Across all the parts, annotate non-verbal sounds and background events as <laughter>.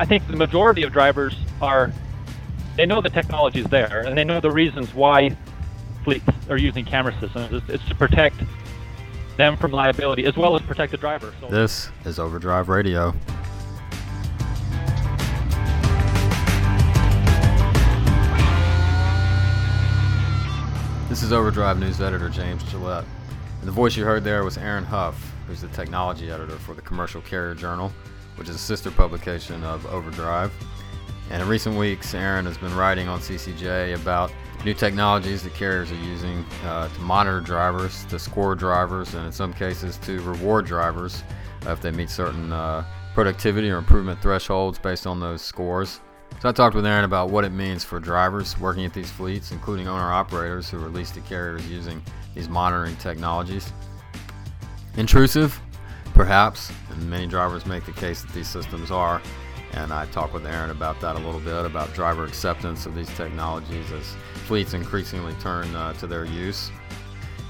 I think the majority of drivers are they know the technology is there and they know the reasons why fleets are using camera systems. It's, it's to protect them from liability as well as protect the driver. So this is Overdrive Radio. This is Overdrive News Editor James Jaillet. And the voice you heard there was Aaron Huff, who's the technology editor for the Commercial Carrier Journal, which is a sister publication of Overdrive. And in recent weeks, Aaron has been writing on CCJ about new technologies that carriers are using uh, to monitor drivers, to score drivers, and in some cases to reward drivers if they meet certain uh, productivity or improvement thresholds based on those scores. So I talked with Aaron about what it means for drivers working at these fleets, including owner operators who are leased to carriers using these monitoring technologies. Intrusive, perhaps, and many drivers make the case that these systems are. And I talked with Aaron about that a little bit about driver acceptance of these technologies as fleets increasingly turn uh, to their use.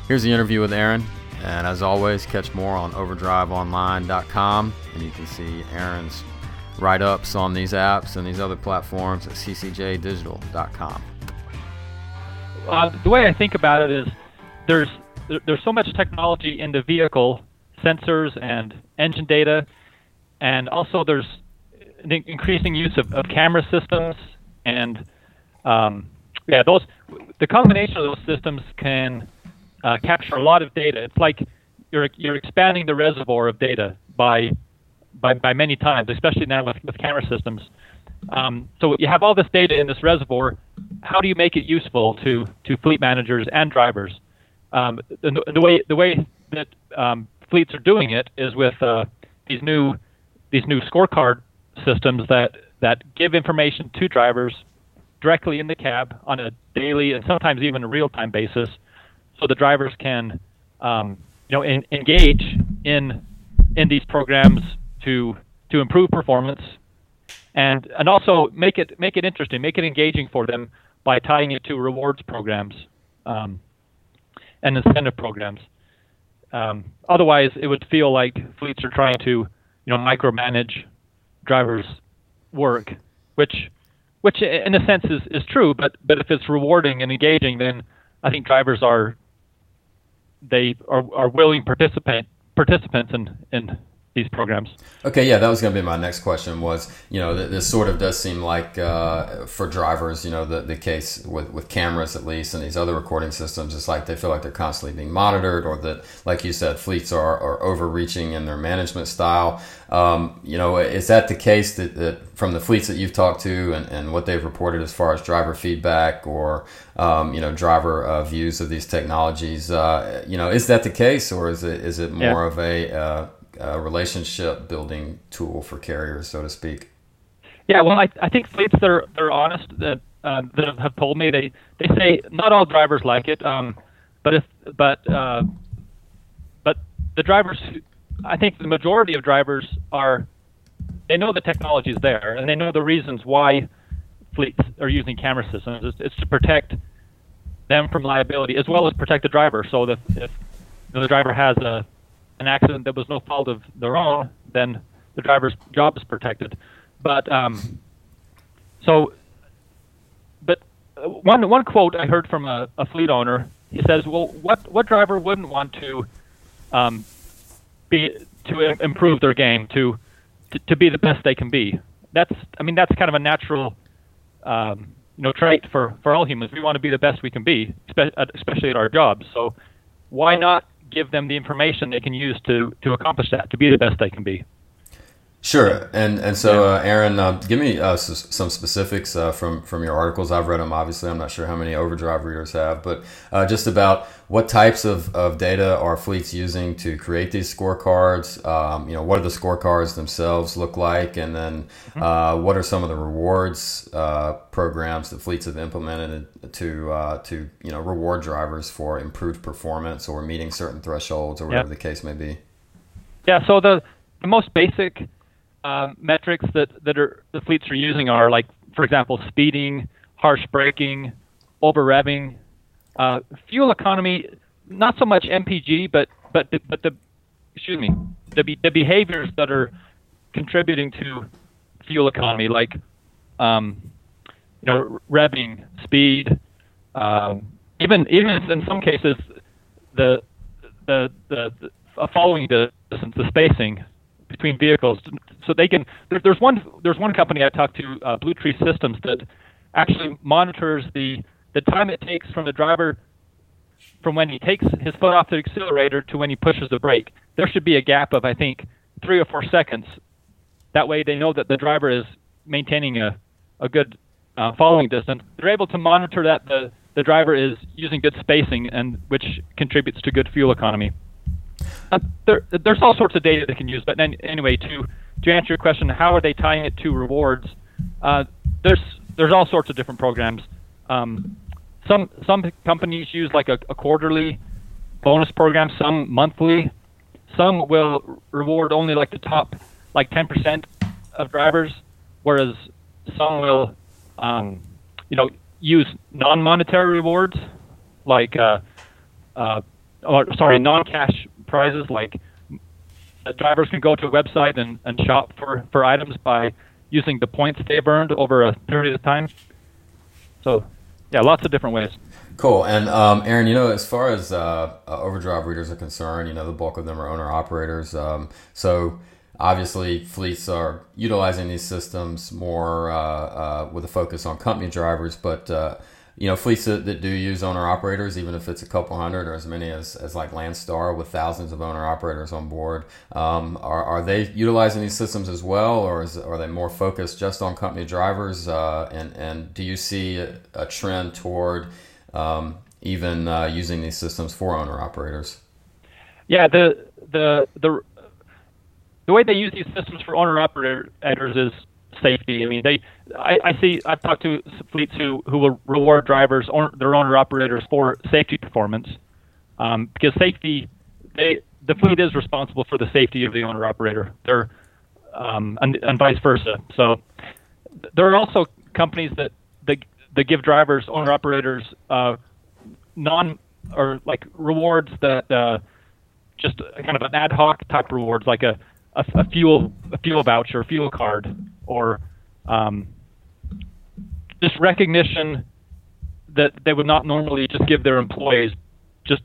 Here's the interview with Aaron. And as always, catch more on overdriveonline.com, and you can see Aaron's write ups on these apps and these other platforms at ccjdigital.com. Uh, the way I think about it is there's there's so much technology in the vehicle, sensors and engine data, and also there's the increasing use of, of camera systems and um, yeah, those the combination of those systems can uh, capture a lot of data. It's like you're you're expanding the reservoir of data by by, by many times, especially now with, with camera systems. Um, so you have all this data in this reservoir. How do you make it useful to, to fleet managers and drivers? Um, the, the, way the way that um, fleets are doing it is with uh, these new these new scorecard systems that that give information to drivers directly in the cab on a daily and sometimes even a real time basis, so the drivers can um, you know in, engage in in these programs to to improve performance and and also make it make it interesting, make it engaging for them by tying it to rewards programs um, and incentive programs. Um, otherwise, it would feel like fleets are trying to you know micromanage drivers' work, which which in a sense is, is true, but but if it's rewarding and engaging, then I think drivers are they are, are willing participant participants in, in these programs. Okay, yeah, that was going to be my next question. Was you know this sort of does seem like uh, for drivers, you know, the, the case with with cameras at least and these other recording systems, it's like they feel like they're constantly being monitored, or that, like you said, fleets are, are overreaching in their management style. Um, you know, is that the case that, that from the fleets that you've talked to and, and what they've reported as far as driver feedback or um, you know driver uh, views of these technologies? Uh, you know, is that the case, or is it is it more yeah. of a uh, relationship building tool for carriers, so to speak? Yeah, well, I, I think fleets that are, are honest that uh, that have told me they they say not all drivers like it, um, but if but uh, but the drivers, I think the majority of drivers are they know the technology is there and they know the reasons why fleets are using camera systems. It's, it's to protect them from liability as well as protect the driver. So that if the driver has a an accident that was no fault of their own, then the driver's job is protected. But um, so, but one one quote I heard from a, a, fleet owner. He says, "Well, what what driver wouldn't want to um, be to improve their game to, to, to be the best they can be? That's I mean that's kind of a natural." Um, you know, trait for, for all humans. We want to be the best we can be, especially at our jobs. So, why not give them the information they can use to to accomplish that, to be the best they can be. Sure, and and so uh, Aaron, uh, give me uh, s- some specifics uh, from from your articles. I've read them. Obviously, I'm not sure how many Overdrive readers have, but uh, just about what types of, of data are fleets using to create these scorecards. Um, you know, what do the scorecards themselves look like, and then mm-hmm. uh, what are some of the rewards programs that fleets have implemented to to you know reward drivers for improved performance or meeting certain thresholds or whatever the case may be. Yeah. So the the most basic uh, metrics that that are the fleets are using are like, for example, speeding, harsh braking, over revving, uh, fuel economy. Not so much MPG, but but the, but the excuse me, the the behaviors that are contributing to fuel economy, like um, you know revving, speed, um, even even in some cases the the the, the following distance, the spacing between vehicles, so they can. There, there's one there's one company I talked to, uh, Blue Tree Systems, that actually monitors the the time it takes from the driver from when he takes his foot off the accelerator to when he pushes the brake. There should be a gap of I think three or four seconds. That way they know that the driver is maintaining a a good uh, following distance. They're able to monitor that the the driver is using good spacing and which contributes to good fuel economy. Uh, there, there's all sorts of data they can use, but then, anyway, to to answer your question, how are they tying it to rewards? Uh, there's there's all sorts of different programs. Um, some some companies use like a, a, quarterly bonus program, some monthly. Some will reward only like the top like 10% of drivers, whereas some will um, you know use non-monetary rewards like uh, uh, or, sorry non-cash prizes like drivers can go to a website and, and shop for, for items by using the points they've earned over a period of time. So, yeah, lots of different ways. Cool. And um, Aaron, you know, as far as uh, uh, overdrive readers are concerned, you know, the bulk of them are owner operators. Um, so obviously, fleets are utilizing these systems more uh, uh with a focus on company drivers, but uh, you know, fleets that, that do use owner operators, even if it's a couple hundred or as many as, as like Landstar with thousands of owner operators on board, um, are, are they utilizing these systems as well, or is, are they more focused just on company drivers? Uh, and, and do you see a, a trend toward um, even uh, using these systems for owner operators? Yeah, the, the, the, the way they use these systems for owner operators is safety. I mean, they, I, I see, I've talked to fleets who, who will reward drivers, or their owner operators for safety performance, um, because safety, they, the fleet is responsible for the safety of the owner operator. They're, um, and, and vice versa. So there are also companies that, that, that give drivers, owner operators, uh, non or like rewards that uh, just kind of an ad hoc type rewards, like a, a, a fuel a fuel voucher, fuel card, or um, just recognition that they would not normally just give their employees just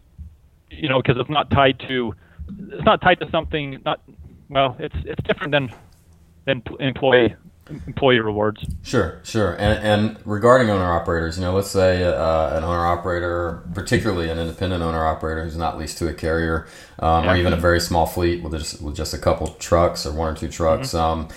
you know because it's not tied to it's not tied to something not well it's it's different than than employee employee rewards. Sure, sure. And, and regarding owner operators, you know, let's say uh, an owner operator, particularly an independent owner operator who's not leased to a carrier, um, yeah. or even a very small fleet with just with just a couple trucks or one or two trucks. Mm-hmm. Um,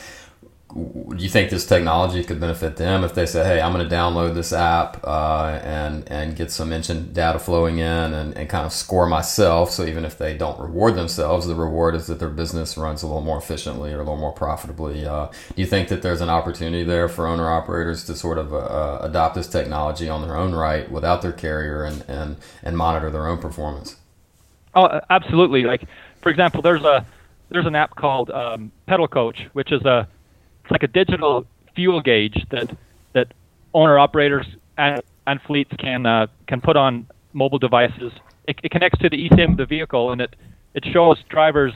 do you think this technology could benefit them if they say, "Hey, I'm going to download this app uh, and and get some engine data flowing in and, and kind of score myself"? So even if they don't reward themselves, the reward is that their business runs a little more efficiently or a little more profitably. Uh, do you think that there's an opportunity there for owner operators to sort of uh, adopt this technology on their own right without their carrier and and and monitor their own performance? Oh, absolutely. Like for example, there's a there's an app called um, Pedal Coach, which is a it's like a digital fuel gauge that that owner operators and, and fleets can uh, can put on mobile devices. It, it, connects to the ECM of the vehicle, and it it shows drivers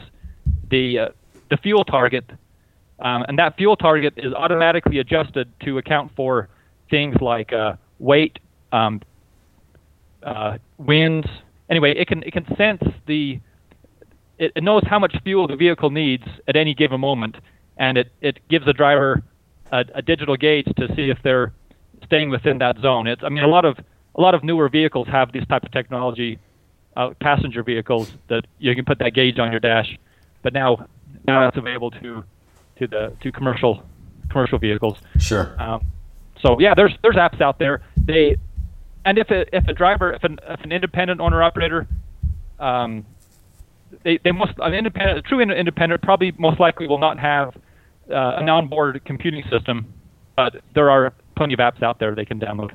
the uh, the fuel target, um, and that fuel target is automatically adjusted to account for things like uh, weight, um, uh, winds. Anyway, it can it can sense the it, it knows how much fuel the vehicle needs at any given moment, and it, it gives the driver a, a digital gauge to see if they're staying within that zone. It's I mean a lot of a lot of newer vehicles have these type of technology, uh, passenger vehicles that you can put that gauge on your dash, but now now that's available to to the to commercial commercial vehicles. Sure. Um, so yeah, there's there's apps out there. They and if a if a driver if an if an independent owner operator um, they, they must an independent a true independent probably most likely will not have uh, an onboard computing system, but there are plenty of apps out there they can download.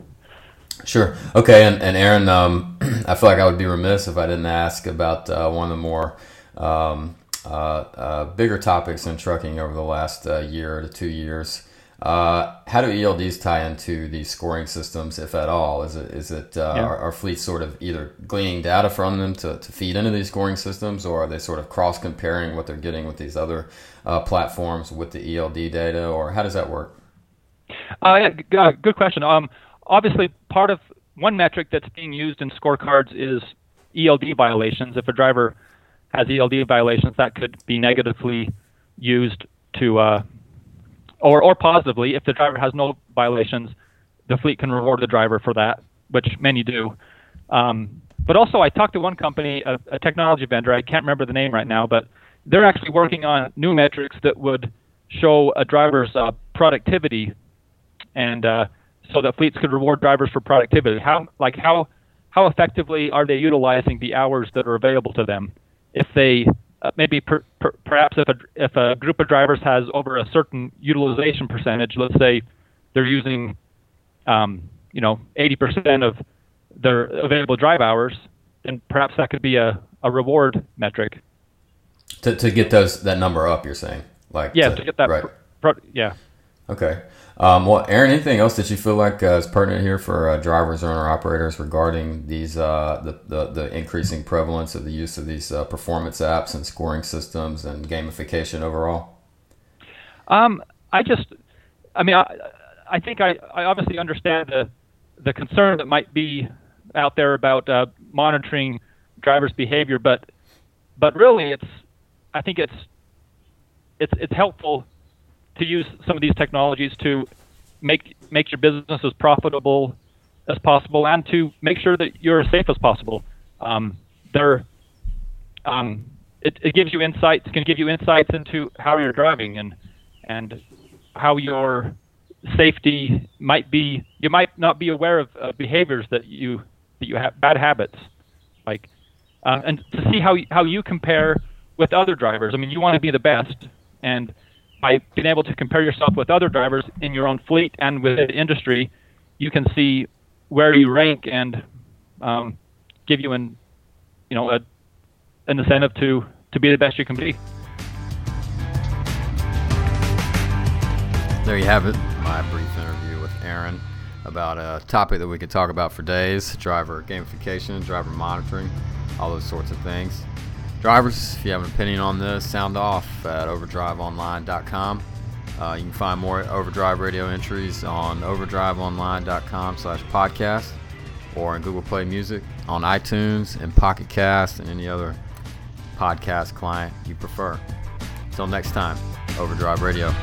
Sure. Okay. And, and Aaron, um, <clears throat> I feel like I would be remiss if I didn't ask about uh, one of the more um, uh, uh bigger topics in trucking over the last uh, year to two years. Uh, how do ELDs tie into these scoring systems, if at all? Is it is it uh, yeah. are, are, fleets sort of either gleaning data from them to, to feed into these scoring systems, or are they sort of cross comparing what they're getting with these other uh, platforms with the ELD data, or how does that work? Uh, yeah, good question. Um, obviously, part of one metric that's being used in scorecards is ELD violations. If a driver has ELD violations, that could be negatively used to uh, or or positively, if the driver has no violations, the fleet can reward the driver for that, which many do. Um, but also, I talked to one company, a, a, technology vendor. I can't remember the name right now, but they're actually working on new metrics that would show a driver's uh, productivity, and uh, so that fleets could reward drivers for productivity. How like how how effectively are they utilizing the hours that are available to them? If they uh, maybe per, per, perhaps if a, if a group of drivers has over a certain utilization percentage, let's say they're using, um, you know, 80% of their available drive hours, then perhaps that could be a, a reward metric. To, to get those that number up, you're saying, like yeah, to, to get that right. Pro, yeah. Okay. Um, well, Aaron, anything else that you feel like uh, is pertinent here for uh, drivers, owner operators regarding these uh, the, the, the increasing prevalence of the use of these uh, performance apps and scoring systems and gamification overall? Um, I just, I mean, I, I think I, I obviously understand the the concern that might be out there about uh, monitoring drivers' behavior, but but really, it's I think it's it's it's helpful to use some of these technologies to make make your business as profitable as possible and to make sure that you're as safe as possible. Um, there, um, it, it, gives you insights, can give you insights into how you're driving and and how your safety might be. You might not be aware of uh, behaviors that you that you have bad habits, like uh, and to see how how you compare with other drivers. I mean, you want to be the best, and by being able to compare yourself with other drivers in your own fleet and within the industry, you can see where you rank and um, give you an you know a, an incentive to to be the best you can be. There you have it, my brief interview with Aaron about a topic that we could talk about for days: driver gamification, driver monitoring, all those sorts of things. Drivers, if you have an opinion on this, sound off at overdriveonline.com. Uh, you can find more Overdrive radio entries on overdriveonline.com slash podcast or in Google Play Music, on iTunes and Pocket Cast and any other podcast client you prefer. Until next time, Overdrive Radio.